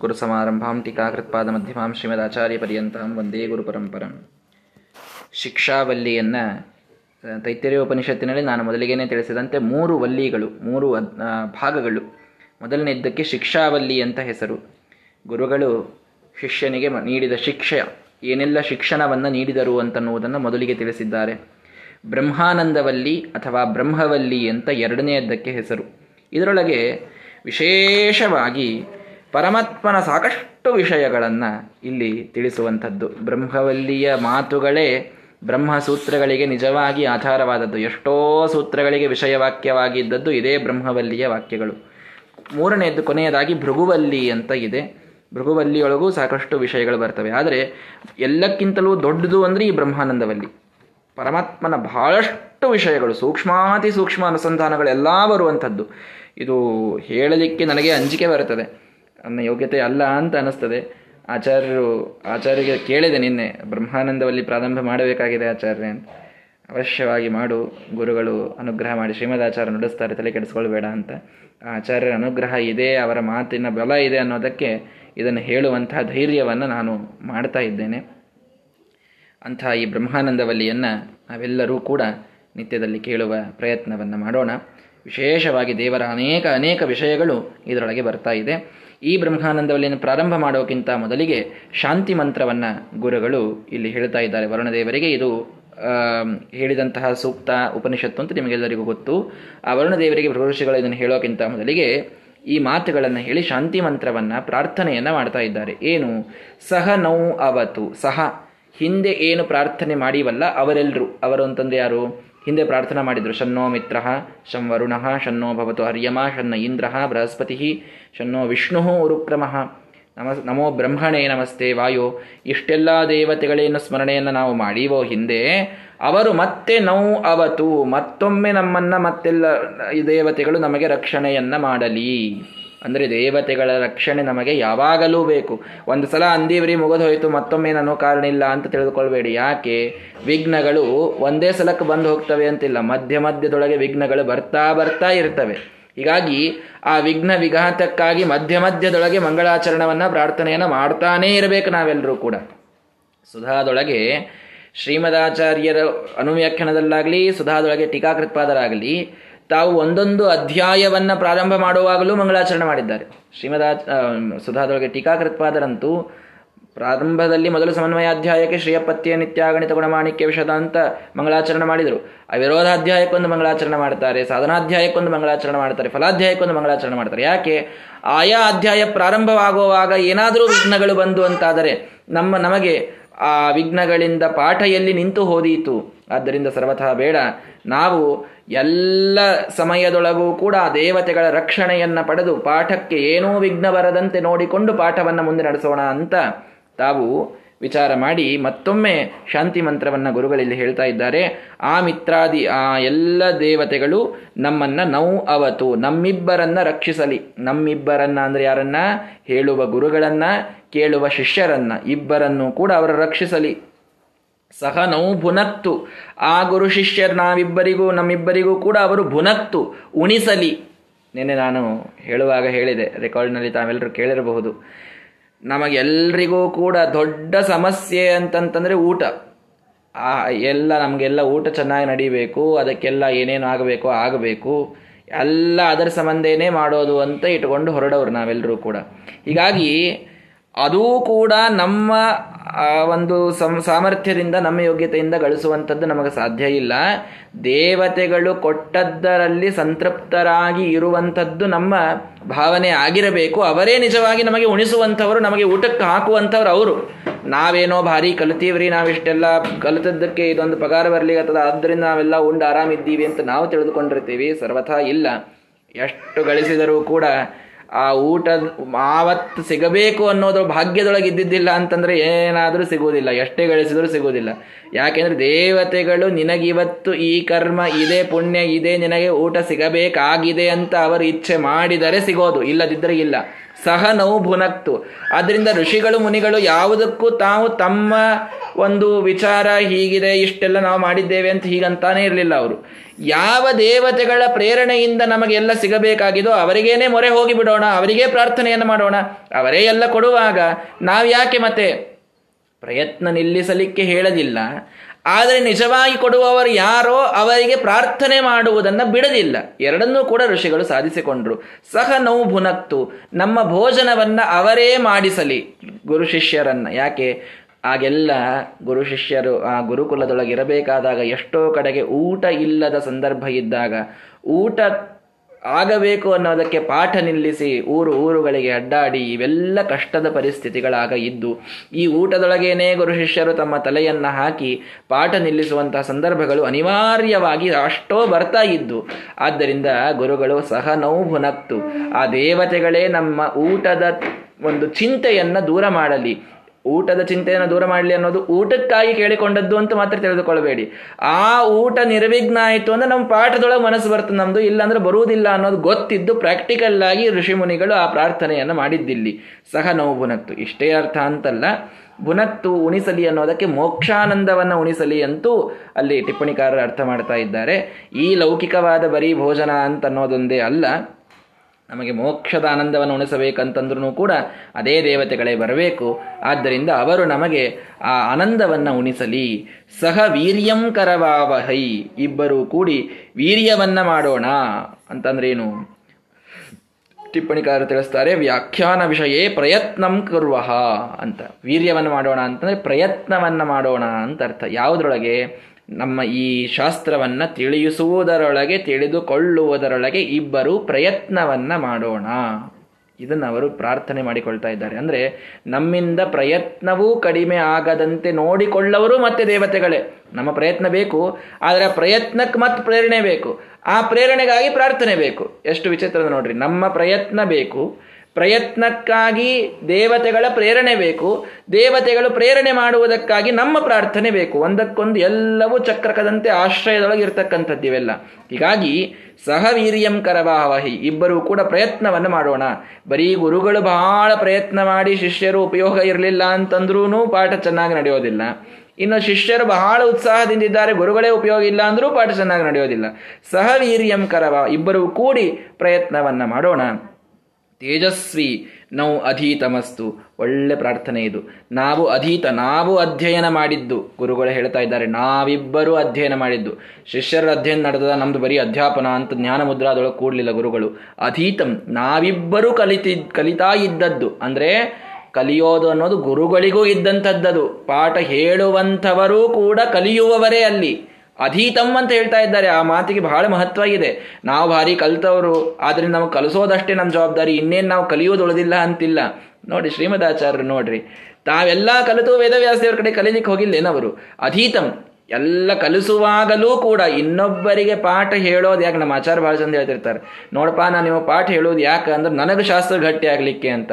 ಗುರುಸಮಾರಂಭಾಂ ಟೀಕಾಕೃತ್ಪಾದಮಧ್ಯಮಾಂ ಶ್ರೀಮದಾಚಾರ್ಯಪರ್ಯಂತಾಂ ವಂದೇ ಗುರುಪರಂಪರಂ ಶಿಕ್ಷಾವಲ್ಲಿಯನ್ನು ತೈತ್ಯರ್ಯ ಉಪನಿಷತ್ತಿನಲ್ಲಿ ನಾನು ಮೊದಲಿಗೇನೆ ತಿಳಿಸಿದಂತೆ ಮೂರು ವಲ್ಲಿಗಳು, ಮೂರು ಭಾಗಗಳು. ಮೊದಲನೇದ್ದಕ್ಕೆ ಶಿಕ್ಷಾವಲ್ಲಿ ಅಂತ ಹೆಸರು. ಗುರುಗಳು ಶಿಷ್ಯನಿಗೆ ನೀಡಿದ ಶಿಕ್ಷೆ. ಏನೆಲ್ಲ ಶಿಕ್ಷಣವನ್ನು ನೀಡಿದರು ಅಂತನ್ನುವುದನ್ನು ಮೊದಲಿಗೆ ತಿಳಿಸಿದ್ದಾರೆ. ಬ್ರಹ್ಮಾನಂದವಲ್ಲಿ ಅಥವಾ ಬ್ರಹ್ಮವಲ್ಲಿ ಅಂತ ಎರಡನೆಯದ್ದಕ್ಕೆ ಹೆಸರು. ಇದರೊಳಗೆ ವಿಶೇಷವಾಗಿ ಪರಮಾತ್ಮನ ಸಾಕಷ್ಟು ವಿಷಯಗಳನ್ನು ಇಲ್ಲಿ ತಿಳಿಸುವಂಥದ್ದು. ಬ್ರಹ್ಮವಲ್ಲಿಯ ಮಾತುಗಳೇ ಬ್ರಹ್ಮಸೂತ್ರಗಳಿಗೆ ನಿಜವಾಗಿ ಆಧಾರವಾದದ್ದು. ಎಷ್ಟೋ ಸೂತ್ರಗಳಿಗೆ ವಿಷಯವಾಕ್ಯವಾಗಿದ್ದದ್ದು ಇದೇ ಬ್ರಹ್ಮವಲ್ಲಿಯ ವಾಕ್ಯಗಳು. ಮೂರನೆಯದ್ದು ಕೊನೆಯದಾಗಿ ಭೃಗುವಲ್ಲಿ ಅಂತ ಇದೆ. ಭೃಗುವಲ್ಲಿಯೊಳಗೂ ಸಾಕಷ್ಟು ವಿಷಯಗಳು ಬರ್ತವೆ. ಆದರೆ ಎಲ್ಲಕ್ಕಿಂತಲೂ ದೊಡ್ಡದು ಅಂದರೆ ಈ ಬ್ರಹ್ಮಾನಂದವಲ್ಲಿ. ಪರಮಾತ್ಮನ ಬಹಳಷ್ಟು ವಿಷಯಗಳು, ಸೂಕ್ಷ್ಮಾತಿ ಸೂಕ್ಷ್ಮ ಅನುಸಂಧಾನಗಳೆಲ್ಲ ಬರುವಂಥದ್ದು. ಇದು ಹೇಳಲಿಕ್ಕೆ ನನಗೆ ಅಂಜಿಕೆ ಬರುತ್ತದೆ. ನನ್ನ ಯೋಗ್ಯತೆ ಅಲ್ಲ ಅಂತ ಅನ್ನಿಸ್ತದೆ. ಆಚಾರ್ಯರು, ಆಚಾರ್ಯರಿಗೆ ಕೇಳಿದೆ ನಿನ್ನೆ, ಬ್ರಹ್ಮಾನಂದವಲ್ಲಿ ಪ್ರಾರಂಭ ಮಾಡಬೇಕಾಗಿದೆ ಆಚಾರ್ಯ ಅಂತ. ಅವಶ್ಯವಾಗಿ ಮಾಡು, ಗುರುಗಳು ಅನುಗ್ರಹ ಮಾಡಿ, ಶ್ರೀಮದಾಚಾರ್ಯ ನುಡಿಸ್ತಾರೆ, ತಲೆ ಕೆಡಿಸ್ಕೊಳ್ಬೇಡ ಅಂತ. ಆಚಾರ್ಯರ ಅನುಗ್ರಹ ಇದೆ, ಅವರ ಮಾತಿನ ಬಲ ಇದೆ ಅನ್ನೋದಕ್ಕೆ ಇದನ್ನು ಹೇಳುವಂತಹ ಧೈರ್ಯವನ್ನು ನಾನು ಮಾಡ್ತಾ ಇದ್ದೇನೆ. ಅಂಥ ಈ ಬ್ರಹ್ಮಾನಂದವಲ್ಲಿಯನ್ನು ನಾವೆಲ್ಲರೂ ಕೂಡ ನಿತ್ಯದಲ್ಲಿ ಕೇಳುವ ಪ್ರಯತ್ನವನ್ನು ಮಾಡೋಣ. ವಿಶೇಷವಾಗಿ ದೇವರ ಅನೇಕ ಅನೇಕ ವಿಷಯಗಳು ಇದರೊಳಗೆ ಬರ್ತಾ ಇದೆ. ಈ ಬ್ರಹ್ಮಾನಂದವಲ್ಲಿಯನ್ನು ಪ್ರಾರಂಭ ಮಾಡೋಕ್ಕಿಂತ ಮೊದಲಿಗೆ ಶಾಂತಿ ಮಂತ್ರವನ್ನು ಗುರುಗಳು ಇಲ್ಲಿ ಹೇಳ್ತಾ ಇದ್ದಾರೆ. ವರುಣದೇವರಿಗೆ ಇದು ಹೇಳಿದಂತಹ ಸೂಕ್ತ ಉಪನಿಷತ್ತು ಅಂತ ನಿಮಗೆಲ್ಲರಿಗೂ ಗೊತ್ತು. ಆ ವರುಣದೇವರಿಗೆ ಋಷಿಗಳು ಇದನ್ನು ಹೇಳೋಕ್ಕಿಂತ ಮೊದಲಿಗೆ ಈ ಮಾತುಗಳನ್ನು ಹೇಳಿ ಶಾಂತಿ ಮಂತ್ರವನ್ನು ಪ್ರಾರ್ಥನೆಯನ್ನು ಮಾಡ್ತಾ ಇದ್ದಾರೆ. ಏನು? ಸಹ ನೌ ಅವತು. ಸಹ. ಹಿಂದೆ ಏನು ಪ್ರಾರ್ಥನೆ ಮಾಡಿವಲ್ಲ ಅವರೆಲ್ಲರೂ ಅವರು ಅಂತಂದ್ರೆ ಯಾರು? ಹಿಂದೆ ಪ್ರಾರ್ಥನಾ ಮಾಡಿದರು. ಶನ್ನೋ ಮಿತ್ರ, ಶಂ ವರುಣ, ಶನ್ನೋ ಭವತು ಹರ್ಯಮ, ಶನ್ನ ಇಂದ್ರ, ಬೃಹಸ್ಪತಿ, ಶನ್ನೋ ವಿಷ್ಣು ಉರುಕ್ರಮಃ. ನಮಸ್ ನಮೋ ಬ್ರಹ್ಮಣೇ ನಮಸ್ತೆ ವಾಯು. ಇಷ್ಟೆಲ್ಲ ದೇವತೆಗಳೇನು ಸ್ಮರಣೆಯನ್ನು ನಾವು ಮಾಡೀವೋ ಹಿಂದೆ, ಅವರು ಮತ್ತೆ ನೋವು ಅವತು, ಮತ್ತೊಮ್ಮೆ ನಮ್ಮನ್ನು ಮತ್ತೆಲ್ಲ ಈ ದೇವತೆಗಳು ನಮಗೆ ರಕ್ಷಣೆಯನ್ನು ಮಾಡಲಿ. ಅಂದರೆ ದೇವತೆಗಳ ರಕ್ಷಣೆ ನಮಗೆ ಯಾವಾಗಲೂ ಬೇಕು. ಒಂದು ಸಲ ಅಂದೀವ್ರಿ ಮುಗಿದು ಹೋಯಿತು, ಮತ್ತೊಮ್ಮೆ ನಾನು ಕಾರಣ ಇಲ್ಲ ಅಂತ ತಿಳಿದುಕೊಳ್ಬೇಡಿ. ಯಾಕೆ? ವಿಘ್ನಗಳು ಒಂದೇ ಸಲಕ್ಕೆ ಬಂದು ಹೋಗ್ತವೆ ಅಂತಿಲ್ಲ. ಮಧ್ಯ ಮಧ್ಯದೊಳಗೆ ವಿಘ್ನಗಳು ಬರ್ತಾ ಬರ್ತಾ ಇರ್ತವೆ. ಹೀಗಾಗಿ ಆ ವಿಘ್ನ ವಿಘಾತಕ್ಕಾಗಿ ಮಧ್ಯ ಮಧ್ಯದೊಳಗೆ ಮಂಗಳಾಚರಣವನ್ನು, ಪ್ರಾರ್ಥನೆಯನ್ನು ಮಾಡ್ತಾನೇ ಇರಬೇಕು ನಾವೆಲ್ಲರೂ ಕೂಡ. ಸುಧಾದೊಳಗೆ ಶ್ರೀಮದಾಚಾರ್ಯರ ಅನುವ್ಯಾಖ್ಯಾನದಲ್ಲಾಗಲಿ, ಸುಧಾದೊಳಗೆ ಟೀಕಾಕೃತ್ಪಾದರಾಗಲಿ ತಾವು ಒಂದೊಂದು ಅಧ್ಯಾಯವನ್ನು ಪ್ರಾರಂಭ ಮಾಡುವಾಗಲೂ ಮಂಗಳಾಚರಣೆ ಮಾಡಿದ್ದಾರೆ. ಶ್ರೀಮದಾ ಸುಧಾದೊಳಗೆ ಟೀಕಾಕೃತ್ಪಾದರಂತೂ ಪ್ರಾರಂಭದಲ್ಲಿ ಮೊದಲು ಸಮನ್ವಯಾಧ್ಯಾಯಕ್ಕೆ ಶ್ರೀಯಪತ್ಯ ನಿತ್ಯಾಗಣಿತ ಗುಣಮಾಣಿಕ್ಯ ವಿಷದ ಅಂತ ಮಂಗಳಾಚರಣೆ ಮಾಡಿದರು. ಅವಿರೋಧಾಧ್ಯಾಯಕ್ಕೊಂದು ಮಂಗಳಾಚರಣೆ ಮಾಡ್ತಾರೆ, ಸಾಧನಾಧ್ಯಾಯಕ್ಕೊಂದು ಮಂಗಳಾಚರಣೆ ಮಾಡ್ತಾರೆ, ಫಲಾಧ್ಯಾಯಕ್ಕೊಂದು ಮಂಗಳಾಚರಣೆ ಮಾಡ್ತಾರೆ. ಯಾಕೆ? ಆಯಾ ಅಧ್ಯಾಯ ಪ್ರಾರಂಭವಾಗುವಾಗ ಏನಾದರೂ ವಿಘ್ನಗಳು ಬಂದು ಅಂತಾದರೆ ನಮ್ಮ, ನಮಗೆ ಆ ವಿಘ್ನಗಳಿಂದ ಪಾಠ ಎಲ್ಲಿ ನಿಂತು ಹೋದೀತು. ಆದ್ದರಿಂದ ಸರ್ವಥಾ ಬೇಡ. ನಾವು ಎಲ್ಲ ಸಮಯದೊಳಗೂ ಕೂಡ ದೇವತೆಗಳ ರಕ್ಷಣೆಯನ್ನು ಪಡೆದು ಪಾಠಕ್ಕೆ ಏನೂ ವಿಘ್ನ ಬರದಂತೆ ನೋಡಿಕೊಂಡು ಪಾಠವನ್ನು ಮುಂದೆ ನಡೆಸೋಣ ಅಂತ ತಾವು ವಿಚಾರ ಮಾಡಿ ಮತ್ತೊಮ್ಮೆ ಶಾಂತಿ ಮಂತ್ರವನ್ನು ಗುರುಗಳಲ್ಲಿ ಹೇಳ್ತಾ ಇದ್ದಾರೆ. ಆ ಮಿತ್ರಾದಿ, ಆ ಎಲ್ಲ ದೇವತೆಗಳು ನಮ್ಮನ್ನ ನೌ ಅವತು ನಮ್ಮಿಬ್ಬರನ್ನ ರಕ್ಷಿಸಲಿ. ನಮ್ಮಿಬ್ಬರನ್ನ ಅಂದ್ರೆ ಯಾರನ್ನ? ಹೇಳುವ ಗುರುಗಳನ್ನ, ಕೇಳುವ ಶಿಷ್ಯರನ್ನ. ಇಬ್ಬರನ್ನು ಕೂಡ ಅವರು ರಕ್ಷಿಸಲಿ. ಸಹ ನೌ ಭುನಕ್ತು ಆ ಗುರು ಶಿಷ್ಯರ್ ನಾವಿಬ್ಬರಿಗೂ, ನಮ್ಮಿಬ್ಬರಿಗೂ ಕೂಡ ಅವರು ಭುನತ್ತು, ಉಣಿಸಲಿ. ನಿನ್ನೆ ನಾನು ಹೇಳುವಾಗ ಹೇಳಿದೆ ರೆಕಾರ್ಡ್ನಲ್ಲಿ ತಾವೆಲ್ಲರೂ ಕೇಳಿರಬಹುದು. ನಮಗೆಲ್ಲರಿಗೂ ಕೂಡ ದೊಡ್ಡ ಸಮಸ್ಯೆ ಅಂತಂತಂದರೆ ಊಟ. ಆ, ಎಲ್ಲ ನಮಗೆಲ್ಲ ಊಟ ಚೆನ್ನಾಗಿ ನಡಿಬೇಕು, ಅದಕ್ಕೆಲ್ಲ ಏನೇನು ಆಗಬೇಕು ಆಗಬೇಕು. ಎಲ್ಲ ಅದರ ಸಂಬಂಧನೇ ಮಾಡೋದು ಅಂತ ಇಟ್ಕೊಂಡು ಹೊರಡೋರು ನಾವೆಲ್ಲರೂ ಕೂಡ. ಹೀಗಾಗಿ ಅದೂ ಕೂಡ ನಮ್ಮ ಒಂದು ಸಾಮರ್ಥ್ಯದಿಂದ, ನಮ್ಮ ಯೋಗ್ಯತೆಯಿಂದ ಗಳಿಸುವಂಥದ್ದು ನಮಗೆ ಸಾಧ್ಯ ಇಲ್ಲ. ದೇವತೆಗಳು ಕೊಟ್ಟದ್ದರಲ್ಲಿ ಸಂತೃಪ್ತರಾಗಿ ಇರುವಂಥದ್ದು ನಮ್ಮ ಭಾವನೆ ಆಗಿರಬೇಕು. ಅವರೇ ನಿಜವಾಗಿ ನಮಗೆ ಉಣಿಸುವಂಥವರು, ನಮಗೆ ಊಟಕ್ಕೆ ಹಾಕುವಂಥವ್ರು ಅವರು. ನಾವೇನೋ ಭಾರಿ ಕಲಿತೀವ್ರಿ, ನಾವಿಷ್ಟೆಲ್ಲ ಕಲಿತದ್ದಕ್ಕೆ ಇದೊಂದು ಪಗಾರ ಬರ್ಲಿಕ್ಕೆ ಆದ್ದರಿಂದ ನಾವೆಲ್ಲ ಉಂಡು ಆರಾಮಿದ್ದೀವಿ ಅಂತ ನಾವು ತಿಳಿದುಕೊಂಡಿರ್ತೀವಿ. ಸರ್ವಥಾ ಇಲ್ಲ. ಎಷ್ಟು ಗಳಿಸಿದರೂ ಕೂಡ ಆ ಊಟ ಆವತ್ತು ಸಿಗಬೇಕು ಅನ್ನೋದು ಭಾಗ್ಯದೊಳಗೆ ಇದ್ದಿದ್ದಿಲ್ಲ ಅಂತಂದ್ರೆ ಏನಾದರೂ ಸಿಗುವುದಿಲ್ಲ. ಎಷ್ಟೇ ಗಳಿಸಿದರೂ ಸಿಗುವುದಿಲ್ಲ. ಯಾಕೆಂದ್ರೆ ದೇವತೆಗಳು ನಿನಗಿವತ್ತು ಈ ಕರ್ಮ ಇದೆ, ಪುಣ್ಯ ಇದೆ, ನಿನಗೆ ಊಟ ಸಿಗಬೇಕಾಗಿದೆ ಅಂತ ಅವರು ಇಚ್ಛೆ ಮಾಡಿದರೆ ಸಿಗೋದು, ಇಲ್ಲದಿದ್ದರೆ ಇಲ್ಲ. ಸಹ ನೋವು ಭುನಕ್ತು. ಆದ್ದರಿಂದ ಋಷಿಗಳು, ಮುನಿಗಳು ಯಾವುದಕ್ಕೂ ತಾವು ತಮ್ಮ ಒಂದು ವಿಚಾರ ಹೀಗಿದೆ, ಇಷ್ಟೆಲ್ಲ ನಾವು ಮಾಡಿದ್ದೇವೆ ಅಂತ ಹೀಗಂತಾನೆ ಇರಲಿಲ್ಲ ಅವರು. ಯಾವ ದೇವತೆಗಳ ಪ್ರೇರಣೆಯಿಂದ ನಮಗೆಲ್ಲ ಸಿಗಬೇಕಾಗಿದೋ ಅವರಿಗೇನೆ ಮೊರೆ ಹೋಗಿ ಬಿಡೋಣ ಅವರಿಗೇ ಪ್ರಾರ್ಥನೆಯನ್ನು ಮಾಡೋಣ, ಅವರೇ ಎಲ್ಲ ಕೊಡುವಾಗ ನಾವು ಯಾಕೆ ಮತ್ತೆ ಪ್ರಯತ್ನ ನಿಲ್ಲಿಸಲಿಕ್ಕೆ ಹೇಳದಿಲ್ಲ. ಆದರೆ ನಿಜವಾಗಿ ಕೊಡುವವರು ಯಾರೋ ಅವರಿಗೆ ಪ್ರಾರ್ಥನೆ ಮಾಡುವುದನ್ನು ಬಿಡದಿಲ್ಲ ಎರಡನ್ನೂ ಕೂಡ ಋಷಿಗಳು ಸಾಧಿಸಿಕೊಂಡ್ರು. ಸಹ ನೋವು ಭುನಕ್ತು. ನಮ್ಮ ಭೋಜನವನ್ನ ಅವರೇ ಮಾಡಿಸಲಿ ಗುರು ಶಿಷ್ಯರನ್ನ. ಯಾಕೆ? ಆಗೆಲ್ಲ ಗುರು ಶಿಷ್ಯರು ಆ ಗುರುಕುಲದೊಳಗೆ ಇರಬೇಕಾದಾಗ ಎಷ್ಟೋ ಕಡೆಗೆ ಊಟ ಇಲ್ಲದ ಸಂದರ್ಭ ಇದ್ದಾಗ ಊಟ ಆಗಬೇಕು ಅನ್ನೋದಕ್ಕೆ ಪಾಠ ನಿಲ್ಲಿಸಿ ಊರು ಊರುಗಳಿಗೆ ಅಡ್ಡಾಡಿ ಇವೆಲ್ಲ ಕಷ್ಟದ ಪರಿಸ್ಥಿತಿಗಳಾಗ ಇದ್ದು ಈ ಊಟದೊಳಗೇನೇ ಗುರು ಶಿಷ್ಯರು ತಮ್ಮ ತಲೆಯನ್ನು ಹಾಕಿ ಪಾಠ ನಿಲ್ಲಿಸುವಂತಹ ಸಂದರ್ಭಗಳು ಅನಿವಾರ್ಯವಾಗಿ ಅಷ್ಟೋ ಬರ್ತಾ ಇದ್ದು. ಆದ್ದರಿಂದ ಗುರುಗಳು ಸಹ ನೋವು ಆ ದೇವತೆಗಳೇ ನಮ್ಮ ಊಟದ ಒಂದು ಚಿಂತೆಯನ್ನು ದೂರ ಮಾಡಲಿ. ಊಟದ ಚಿಂತೆಯನ್ನು ದೂರ ಮಾಡಲಿ ಅನ್ನೋದು ಊಟಕ್ಕಾಗಿ ಕೇಳಿಕೊಂಡದ್ದು ಅಂತ ಮಾತ್ರ ತಿಳಿದುಕೊಳ್ಬೇಡಿ ಆ ಊಟ ನಿರ್ವಿಘ್ನ ಆಯಿತು ಅಂದ್ರೆ ನಮ್ಮ ಪಾಠದೊಳಗೆ ಮನಸ್ಸು ಬರ್ತದೆ ನಮ್ದು. ಇಲ್ಲಾಂದ್ರೆ ಬರುವುದಿಲ್ಲ ಅನ್ನೋದು ಗೊತ್ತಿದ್ದು ಪ್ರಾಕ್ಟಿಕಲ್ ಆಗಿ ಋಷಿ ಮುನಿಗಳು ಆ ಪ್ರಾರ್ಥನೆಯನ್ನು ಮಾಡಿದ್ದಿಲ್ಲಿ. ಸಹ ನೋವು ಬುನತ್ತು. ಇಷ್ಟೇ ಅರ್ಥ ಅಂತಲ್ಲ. ಬುನತ್ತು ಉಣಿಸಲಿ ಅನ್ನೋದಕ್ಕೆ ಮೋಕ್ಷಾನಂದವನ್ನು ಉಣಿಸಲಿ ಅಂತೂ ಅಲ್ಲಿ ಟಿಪ್ಪಣಿಕಾರರು ಅರ್ಥ ಮಾಡ್ತಾ ಇದ್ದಾರೆ. ಈ ಲೌಕಿಕವಾದ ಬರೀ ಭೋಜನ ಅಂತ ಅನ್ನೋದೊಂದೇ ಅಲ್ಲ. ನಮಗೆ ಮೋಕ್ಷದ ಆನಂದವನ್ನು ಉಣಿಸಬೇಕಂತಂದ್ರೂ ಕೂಡ ಅದೇ ದೇವತೆಗಳೇ ಬರಬೇಕು. ಆದ್ದರಿಂದ ಅವರು ನಮಗೆ ಆ ಆನಂದವನ್ನು ಉಣಿಸಲಿ. ಸಹ ವೀರ್ಯಂ ಕರವಾವಹೈ. ಇಬ್ಬರು ಕೂಡಿ ವೀರ್ಯವನ್ನು ಮಾಡೋಣ ಅಂತಂದ್ರೇನು? ಟಿಪ್ಪಣಿಕಾರರು ತಿಳಿಸ್ತಾರೆ, ವ್ಯಾಖ್ಯಾನ ವಿಷಯೇ ಪ್ರಯತ್ನಂ ಕುರುವ ಅಂತ. ವೀರ್ಯವನ್ನು ಮಾಡೋಣ ಅಂತಂದರೆ ಪ್ರಯತ್ನವನ್ನು ಮಾಡೋಣ ಅಂತ ಅರ್ಥ. ಯಾವುದ್ರೊಳಗೆ? ನಮ್ಮ ಈ ಶಾಸ್ತ್ರವನ್ನ ತಿಳಿಯಿಸುವುದರೊಳಗೆ, ತಿಳಿದುಕೊಳ್ಳುವುದರೊಳಗೆ ಇಬ್ಬರು ಪ್ರಯತ್ನವನ್ನ ಮಾಡೋಣ. ಇದನ್ನು ಅವರು ಪ್ರಾರ್ಥನೆ ಮಾಡಿಕೊಳ್ತಾ ಇದ್ದಾರೆ. ಅಂದ್ರೆ, ನಮ್ಮಿಂದ ಪ್ರಯತ್ನವೂ ಕಡಿಮೆ ಆಗದಂತೆ ನೋಡಿಕೊಳ್ಳವರು ಮತ್ತೆ ದೇವತೆಗಳೇ. ನಮ್ಮ ಪ್ರಯತ್ನ ಬೇಕು, ಆದರೆ ಪ್ರಯತ್ನಕ್ಕೆ ಮತ್ತೆ ಪ್ರೇರಣೆ ಬೇಕು. ಆ ಪ್ರೇರಣೆಗಾಗಿ ಪ್ರಾರ್ಥನೆ ಬೇಕು. ಎಷ್ಟು ವಿಚಿತ್ರ ನೋಡ್ರಿ, ನಮ್ಮ ಪ್ರಯತ್ನ ಬೇಕು ಪ್ರಯತ್ನಕ್ಕಾಗಿ ದೇವತೆಗಳ ಪ್ರೇರಣೆ ಬೇಕು. ದೇವತೆಗಳು ಪ್ರೇರಣೆ ಮಾಡುವುದಕ್ಕಾಗಿ ನಮ್ಮ ಪ್ರಾರ್ಥನೆ ಬೇಕು. ಒಂದಕ್ಕೊಂದು ಎಲ್ಲವೂ ಚಕ್ರಕದಂತೆ ಆಶ್ರಯದೊಳಗೆ ಇರತಕ್ಕಂಥದ್ದು ಇವೆಲ್ಲ. ಹೀಗಾಗಿ ಸಹವೀರ್ಯಂ ಕರವಾವಹಿ. ಇಬ್ಬರೂ ಕೂಡ ಪ್ರಯತ್ನವನ್ನು ಮಾಡೋಣ. ಬರೀ ಗುರುಗಳು ಬಹಳ ಪ್ರಯತ್ನ ಮಾಡಿ ಶಿಷ್ಯರು ಉಪಯೋಗ ಇರಲಿಲ್ಲ ಅಂತಂದ್ರೂ ಪಾಠ ಚೆನ್ನಾಗಿ ನಡೆಯೋದಿಲ್ಲ. ಇನ್ನು ಶಿಷ್ಯರು ಬಹಳ ಉತ್ಸಾಹದಿಂದಿದ್ದಾರೆ ಗುರುಗಳೇ ಉಪಯೋಗ ಇಲ್ಲ ಅಂದರೂ ಪಾಠ ಚೆನ್ನಾಗಿ ನಡೆಯೋದಿಲ್ಲ. ಸಹವೀರ್ಯಂ ಕರವ. ಇಬ್ಬರೂ ಕೂಡಿ ಪ್ರಯತ್ನವನ್ನು ಮಾಡೋಣ. ತೇಜಸ್ವಿ, ನಾವು ಅಧೀತಮಸ್ತು. ಒಳ್ಳೆ ಪ್ರಾರ್ಥನೆ ಇದು. ನಾವು ಅಧೀತ, ನಾವು ಅಧ್ಯಯನ ಮಾಡಿದ್ದು. ಗುರುಗಳು ಹೇಳ್ತಾ ಇದ್ದಾರೆ, ನಾವಿಬ್ಬರು ಅಧ್ಯಯನ ಮಾಡಿದ್ದು. ಶಿಷ್ಯರ ಅಧ್ಯಯನ ನಡೆದ ನಮ್ದು ಬರೀ ಅಧ್ಯಾಪನ ಅಂತ ಜ್ಞಾನ ಮುದ್ರಾದೊಳಗೆ ಕೂಡಲಿಲ್ಲ ಗುರುಗಳು. ಅಧೀತಂ, ನಾವಿಬ್ಬರು ಕಲಿತಿ, ಕಲಿತಾ ಇದ್ದದ್ದು. ಅಂದರೆ ಕಲಿಯೋದು ಅನ್ನೋದು ಗುರುಗಳಿಗೂ ಇದ್ದಂಥದ್ದದು. ಪಾಠ ಹೇಳುವಂಥವರೂ ಕೂಡ ಕಲಿಯುವವರೇ ಅಲ್ಲಿ. ಅಧೀತಂ ಅಂತ ಹೇಳ್ತಾ ಇದ್ದಾರೆ. ಆ ಮಾತಿಗೆ ಬಹಳ ಮಹತ್ವ ಇದೆ ನಾವು ಭಾರಿ ಕಲಿತವರು, ಆದ್ರೆ ನಾವು ಕಲಿಸೋದಷ್ಟೇ ನಮ್ಮ ಜವಾಬ್ದಾರಿ. ಇನ್ನೇನು ನಾವು ಕಲಿಯೋದು ಉಳಿದಿಲ್ಲ ಅಂತಿಲ್ಲ. ನೋಡಿ ಶ್ರೀಮದಾಚಾರ್ಯರು ನೋಡ್ರಿ. ತಾವೆಲ್ಲ ಕಲಿತು ವೇದವ್ಯಾಸದೇವ್ರ ಕಡೆ ಕಲೀಲಿಕ್ಕೆ ಹೋಗಿಲ್ಲೇನವರು? ಅಧೀತಂ. ಎಲ್ಲ ಕಲಿಸುವಾಗಲೂ ಕೂಡ ಇನ್ನೊಬ್ಬರಿಗೆ ಪಾಠ ಹೇಳೋದು ಯಾಕೆ? ನಮ್ಮ ಆಚಾರ ಭಾಳ ಚಂದ ಹೇಳ್ತಿರ್ತಾರೆ. ನೋಡಪ್ಪ, ನಾನು ನೀವು ಪಾಠ ಹೇಳೋದು ಯಾಕೆ ಅಂದ್ರೆ ನನಗೆ ಶಾಸ್ತ್ರ ಗಟ್ಟಿ ಆಗ್ಲಿಕ್ಕೆ ಅಂತ.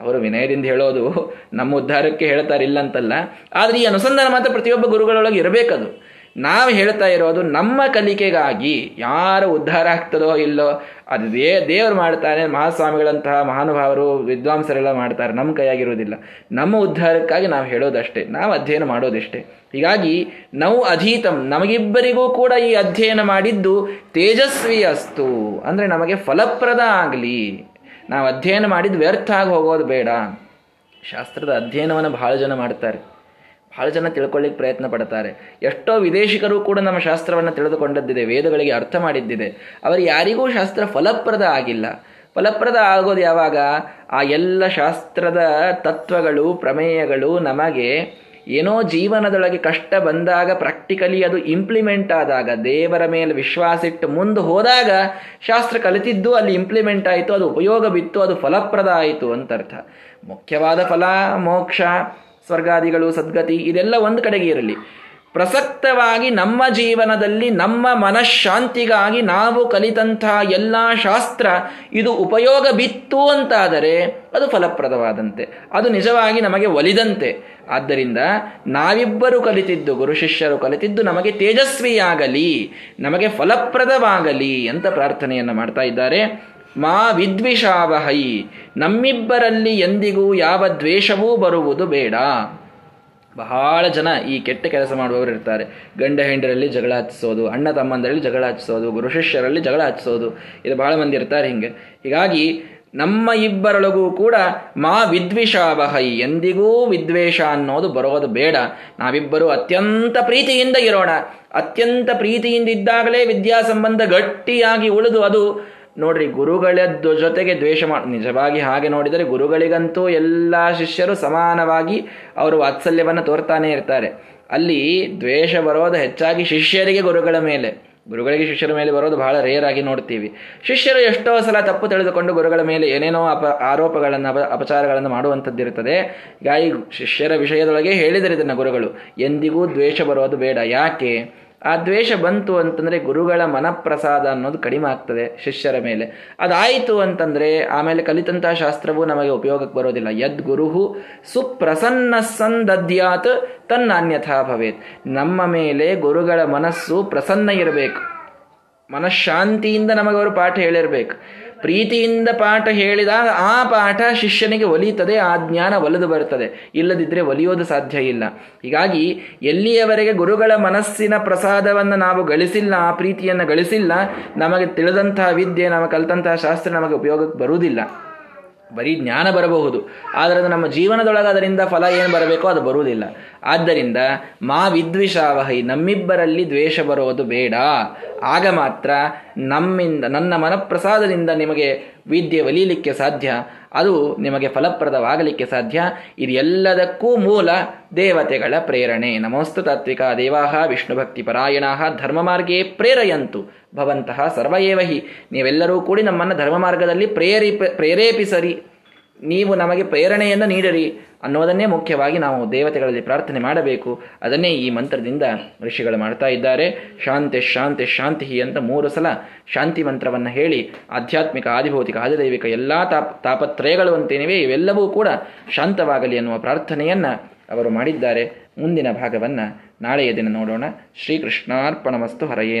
ಅವರು ವಿನಯದಿಂದ ಹೇಳೋದು ನಮ್ಮ ಉದ್ಧಾರಕ್ಕೆ ಹೇಳ್ತಾರೆ ಇಲ್ಲ ಅಂತಲ್ಲ ಆದ್ರೆ ಈ ಅನುಸಂಧಾನ ಮಾತ್ರ ಪ್ರತಿಯೊಬ್ಬ ಗುರುಗಳೊಳಗೆ ಇರಬೇಕದು. ನಾವು ಹೇಳ್ತಾ ಇರೋದು ನಮ್ಮ ಕಲಿಕೆಗಾಗಿ ಯಾರು ಉದ್ಧಾರ ಆಗ್ತದೋ ಇಲ್ಲೋ ಅದು ದೇ ದೇವರು ಮಾಡ್ತಾನೆ, ಮಹಾಸ್ವಾಮಿಗಳಂತಹ ಮಹಾನುಭಾವರು, ವಿದ್ವಾಂಸರೆಲ್ಲ ಮಾಡ್ತಾರೆ, ನಮ್ಮ ಕೈಯಾಗಿರೋದಿಲ್ಲ ನಮ್ಮ ಉದ್ಧಾರಕ್ಕಾಗಿ ನಾವು ಹೇಳೋದಷ್ಟೇ, ನಾವು ಅಧ್ಯಯನ ಮಾಡೋದಿಷ್ಟೇ. ಹೀಗಾಗಿ ನಾವು ಅಧೀತಂ, ನಮಗಿಬ್ಬರಿಗೂ ಕೂಡ ಈ ಅಧ್ಯಯನ ಮಾಡಿದ್ದು ತೇಜಸ್ವಿ ಅಸ್ತು, ಅಂದರೆ ನಮಗೆ ಫಲಪ್ರದ ಆಗಲಿ. ನಾವು ಅಧ್ಯಯನ ಮಾಡಿದ್ದು ವ್ಯರ್ಥ ಆಗಿ ಹೋಗೋದು ಬೇಡ. ಶಾಸ್ತ್ರದ ಅಧ್ಯಯನವನ್ನು ಬಹಳ ಜನ ಮಾಡ್ತಾರೆ. ಬಹಳ ಜನ ತಿಳ್ಕೊಳ್ಳಿಕ್ಕೆ ಪ್ರಯತ್ನ ಪಡ್ತಾರೆ. ಎಷ್ಟೋ ವಿದೇಶಿಕರು ಕೂಡ ನಮ್ಮ ಶಾಸ್ತ್ರವನ್ನು ತಿಳಿದುಕೊಂಡದ್ದಿದೆ, ವೇದಗಳಿಗೆ ಅರ್ಥ ಮಾಡಿದ್ದಿದೆ. ಅವರು ಯಾರಿಗೂ ಶಾಸ್ತ್ರ ಫಲಪ್ರದ ಆಗಿಲ್ಲ. ಫಲಪ್ರದ ಆಗೋದು ಯಾವಾಗ? ಆ ಎಲ್ಲ ಶಾಸ್ತ್ರದ ತತ್ವಗಳು, ಪ್ರಮೇಯಗಳು ನಮಗೆ ಏನೋ ಜೀವನದೊಳಗೆ ಕಷ್ಟ ಬಂದಾಗ ಪ್ರಾಕ್ಟಿಕಲಿ ಅದು ಇಂಪ್ಲಿಮೆಂಟ್ ಆದಾಗ, ದೇವರ ಮೇಲೆ ವಿಶ್ವಾಸ ಇಟ್ಟು ಮುಂದೆ ಹೋದಾಗ ಶಾಸ್ತ್ರ ಕಲಿತಿದ್ದು ಅಲ್ಲಿ ಇಂಪ್ಲಿಮೆಂಟ್ ಆಯಿತು, ಅದು ಉಪಯೋಗ ಬಿತ್ತು, ಅದು ಫಲಪ್ರದ ಆಯಿತು ಅಂತ ಅರ್ಥ ಮುಖ್ಯವಾದ ಫಲ ಮೋಕ್ಷ. ಸ್ವರ್ಗಾದಿಗಳು, ಸದ್ಗತಿ, ಇದೆಲ್ಲ ಒಂದು ಕಡೆಗೆ ಇರಲಿ. ಪ್ರಸಕ್ತವಾಗಿ ನಮ್ಮ ಜೀವನದಲ್ಲಿ, ನಮ್ಮ ಮನಃಶಾಂತಿಗಾಗಿ ನಾವು ಕಲಿತಂತಹ ಎಲ್ಲ ಶಾಸ್ತ್ರ ಇದು ಉಪಯೋಗ ಬಿತ್ತು ಅಂತಾದರೆ ಅದು ಫಲಪ್ರದವಾದಂತೆ. ಅದು ನಿಜವಾಗಿ ನಮಗೆ ಒಲಿದಂತೆ. ಆದ್ದರಿಂದ ನಾವಿಬ್ಬರು ಕಲಿತಿದ್ದು, ಗುರು ಶಿಷ್ಯರು ಕಲಿತಿದ್ದು ನಮಗೆ ತೇಜಸ್ವಿಯಾಗಲಿ, ನಮಗೆ ಫಲಪ್ರದವಾಗಲಿ ಅಂತ ಪ್ರಾರ್ಥನೆಯನ್ನು ಮಾಡ್ತಾ ಇದ್ದಾರೆ. ಮಾ ವಿದ್ವಿಷಾವಹೈ. ನಮ್ಮಿಬ್ಬರಲ್ಲಿ ಎಂದಿಗೂ ಯಾವ ದ್ವೇಷವೂ ಬರುವುದು ಬೇಡ. ಬಹಳ ಜನ ಈ ಕೆಟ್ಟ ಕೆಲಸ ಮಾಡುವವರು ಇರ್ತಾರೆ. ಗಂಡ ಹೆಂಡರಲ್ಲಿ ಜಗಳ ಹಚ್ಚಿಸೋದು ಅಣ್ಣ ತಮ್ಮಂದರಲ್ಲಿ ಜಗಳ ಹಚ್ಚಿಸೋದು ಗುರು ಶಿಷ್ಯರಲ್ಲಿ ಜಗಳ ಹಚ್ಚಿಸೋದು ಇದು ಬಹಳ ಮಂದಿ ಇರ್ತಾರೆ ಹಿಂಗೆ. ಹೀಗಾಗಿ ನಮ್ಮ ಇಬ್ಬರೊಳಗೂ ಕೂಡ ಮಾ ವಿದ್ವಿಷಾವಹೈ. ಎಂದಿಗೂ ವಿದ್ವೇಷ ಅನ್ನೋದು ಬರೋದು ಬೇಡ. ನಾವಿಬ್ಬರು ಅತ್ಯಂತ ಪ್ರೀತಿಯಿಂದ ಇರೋಣ. ಅತ್ಯಂತ ಪ್ರೀತಿಯಿಂದ ಇದ್ದಾಗಲೇ ವಿದ್ಯಾ ಸಂಬಂಧ ಗಟ್ಟಿಯಾಗಿ ಉಳಿದು ಅದು ನೋಡ್ರಿ, ಗುರುಗಳದ್ದು ಜೊತೆಗೆ ದ್ವೇಷ ಮಾಡ ನಿಜವಾಗಿ ಹಾಗೆ ನೋಡಿದರೆ ಗುರುಗಳಿಗಂತೂ ಎಲ್ಲ ಶಿಷ್ಯರು ಸಮಾನವಾಗಿ ಅವರು ವಾತ್ಸಲ್ಯವನ್ನು ತೋರ್ತಾನೆ ಇರ್ತಾರೆ. ಅಲ್ಲಿ ದ್ವೇಷ ಬರೋದು ಹೆಚ್ಚಾಗಿ ಶಿಷ್ಯರಿಗೆ ಗುರುಗಳ ಮೇಲೆ. ಗುರುಗಳಿಗೆ ಶಿಷ್ಯರ ಮೇಲೆ ಬರೋದು ಬಹಳ ರೇರ್ ಆಗಿ ನೋಡ್ತೀವಿ. ಶಿಷ್ಯರು ಎಷ್ಟೋ ಸಲ ತಪ್ಪು ತಿಳಿದುಕೊಂಡು ಗುರುಗಳ ಮೇಲೆ ಏನೇನೋ ಅಪ, ಆರೋಪಗಳನ್ನು, ಅಪ, ಅಪಚಾರಗಳನ್ನು ಮಾಡುವಂಥದ್ದಿರುತ್ತದೆ. ಗಾಯಿ ಶಿಷ್ಯರ ವಿಷಯದೊಳಗೆ ಹೇಳಿದರೆ ಇದನ್ನು ಗುರುಗಳು. ಎಂದಿಗೂ ದ್ವೇಷ ಬರೋದು ಬೇಡ. ಯಾಕೆ? ಆ ದ್ವೇಷ ಬಂತು ಅಂತಂದರೆ ಗುರುಗಳ ಮನಪ್ರಸಾದ ಅನ್ನೋದು ಕಡಿಮೆ ಆಗ್ತದೆ ಶಿಷ್ಯರ ಮೇಲೆ. ಅದಾಯಿತು ಅಂತಂದರೆ ಆಮೇಲೆ ಕಲಿತಂಥ ಶಾಸ್ತ್ರವು ನಮಗೆ ಉಪಯೋಗಕ್ಕೆ ಬರೋದಿಲ್ಲ. ಯದ್ ಗುರುಹು ಸುಪ್ರಸನ್ನ ಸಂದದ್ಯಾತ್ ತನ್ನನ್ಯಥಾ ಭವೇತ್. ನಮ್ಮ ಮೇಲೆ ಗುರುಗಳ ಮನಸ್ಸು ಪ್ರಸನ್ನ ಇರಬೇಕು. ಮನಃಶಾಂತಿಯಿಂದ ನಮಗವರು ಪಾಠ ಹೇಳಿರ್ಬೇಕು. ಪ್ರೀತಿಯಿಂದ ಪಾಠ ಹೇಳಿದಾಗ ಆ ಪಾಠ ಶಿಷ್ಯನಿಗೆ ಒಲಿಯುತ್ತದೆ, ಆ ಜ್ಞಾನ ಒಲಿದು ಬರುತ್ತದೆ. ಇಲ್ಲದಿದ್ದರೆ ಒಲಿಯೋದು ಸಾಧ್ಯ ಇಲ್ಲ. ಹೀಗಾಗಿ ಎಲ್ಲಿಯವರೆಗೆ ಗುರುಗಳ ಮನಸ್ಸಿನ ಪ್ರಸಾದವನ್ನು ನಾವು ಗಳಿಸಿಲ್ಲ, ಆ ಪ್ರೀತಿಯನ್ನು ಗಳಿಸಿಲ್ಲ, ನಮಗೆ ತಿಳಿದಂತಹ ವಿದ್ಯೆ, ನಮಗೆ ಕಲಿತಂತಹ ಶಾಸ್ತ್ರ ನಮಗೆ ಉಪಯೋಗಕ್ಕೆ ಬರುವುದಿಲ್ಲ. ಬರೀ ಜ್ಞಾನ ಬರಬಹುದು. ಆದರೆ ಅದು ನಮ್ಮ ಜೀವನದೊಳಗೆ ಅದರಿಂದ ಫಲ ಏನು ಬರಬೇಕೋ ಅದು ಬರುವುದಿಲ್ಲ. ಆದ್ದರಿಂದ ಮಾ ವಿದ್ವಿಷಾವಹೈ, ನಮ್ಮಿಬ್ಬರಲ್ಲಿ ದ್ವೇಷ ಬರೋದು ಬೇಡ. ಆಗ ಮಾತ್ರ ನಮ್ಮಿಂದ, ನನ್ನ ಮನಪ್ರಸಾದದಿಂದ ನಿಮಗೆ ವಿದ್ಯೆ ಒಲಿಯಲಿಕ್ಕೆ ಸಾಧ್ಯ, ಅದು ನಿಮಗೆ ಫಲಪ್ರದವಾಗಲಿಕ್ಕೆ ಸಾಧ್ಯ. ಇದೆಲ್ಲದಕ್ಕೂ ಮೂಲ ದೇವತೆಗಳ ಪ್ರೇರಣೆ. ನಮೋಸ್ತು ತಾತ್ವಿಕ ದೇವಾಹ ವಿಷ್ಣು ಭಕ್ತಿ ಪರಾಯಣ ಧರ್ಮ ಮಾರ್ಗೇ ಪ್ರೇರಯಂತು. ಭವಂತಹ ಸರ್ವಯೇವಹಿ. ನೀವೆಲ್ಲರೂ ಕೂಡಿ ನಮ್ಮನ್ನು ಧರ್ಮ ಮಾರ್ಗದಲ್ಲಿ ಪ್ರೇರೇಪ ಪ್ರೇರೇಪಿಸರಿ. ನೀವು ನಮಗೆ ಪ್ರೇರಣೆಯನ್ನು ನೀಡರಿ ಅನ್ನೋದನ್ನೇ ಮುಖ್ಯವಾಗಿ ನಾವು ದೇವತೆಗಳಲ್ಲಿ ಪ್ರಾರ್ಥನೆ ಮಾಡಬೇಕು. ಅದನ್ನೇ ಈ ಮಂತ್ರದಿಂದ ಋಷಿಗಳು ಮಾಡ್ತಾ ಇದ್ದಾರೆ. ಶಾಂತಿ ಶಾಂತಿ ಶಾಂತಿ ಅಂತ ಮೂರು ಸಲ ಶಾಂತಿ ಮಂತ್ರವನ್ನು ಹೇಳಿ ಆಧ್ಯಾತ್ಮಿಕ, ಆದಿಭೌತಿಕ, ಆದಿದೈವಿಕ ಎಲ್ಲ ತಾಪ, ತಾಪತ್ರಯಗಳು ಅಂತೇನಿವೆ ಇವೆಲ್ಲವೂ ಕೂಡ ಶಾಂತವಾಗಲಿ ಅನ್ನುವ ಪ್ರಾರ್ಥನೆಯನ್ನು ಅವರು ಮಾಡಿದ್ದಾರೆ. ಮುಂದಿನ ಭಾಗವನ್ನು ನಾಳೆಯ ದಿನ ನೋಡೋಣ. ಶ್ರೀಕೃಷ್ಣಾರ್ಪಣಮಸ್ತು, ಹರಯೇ ನಮಃ.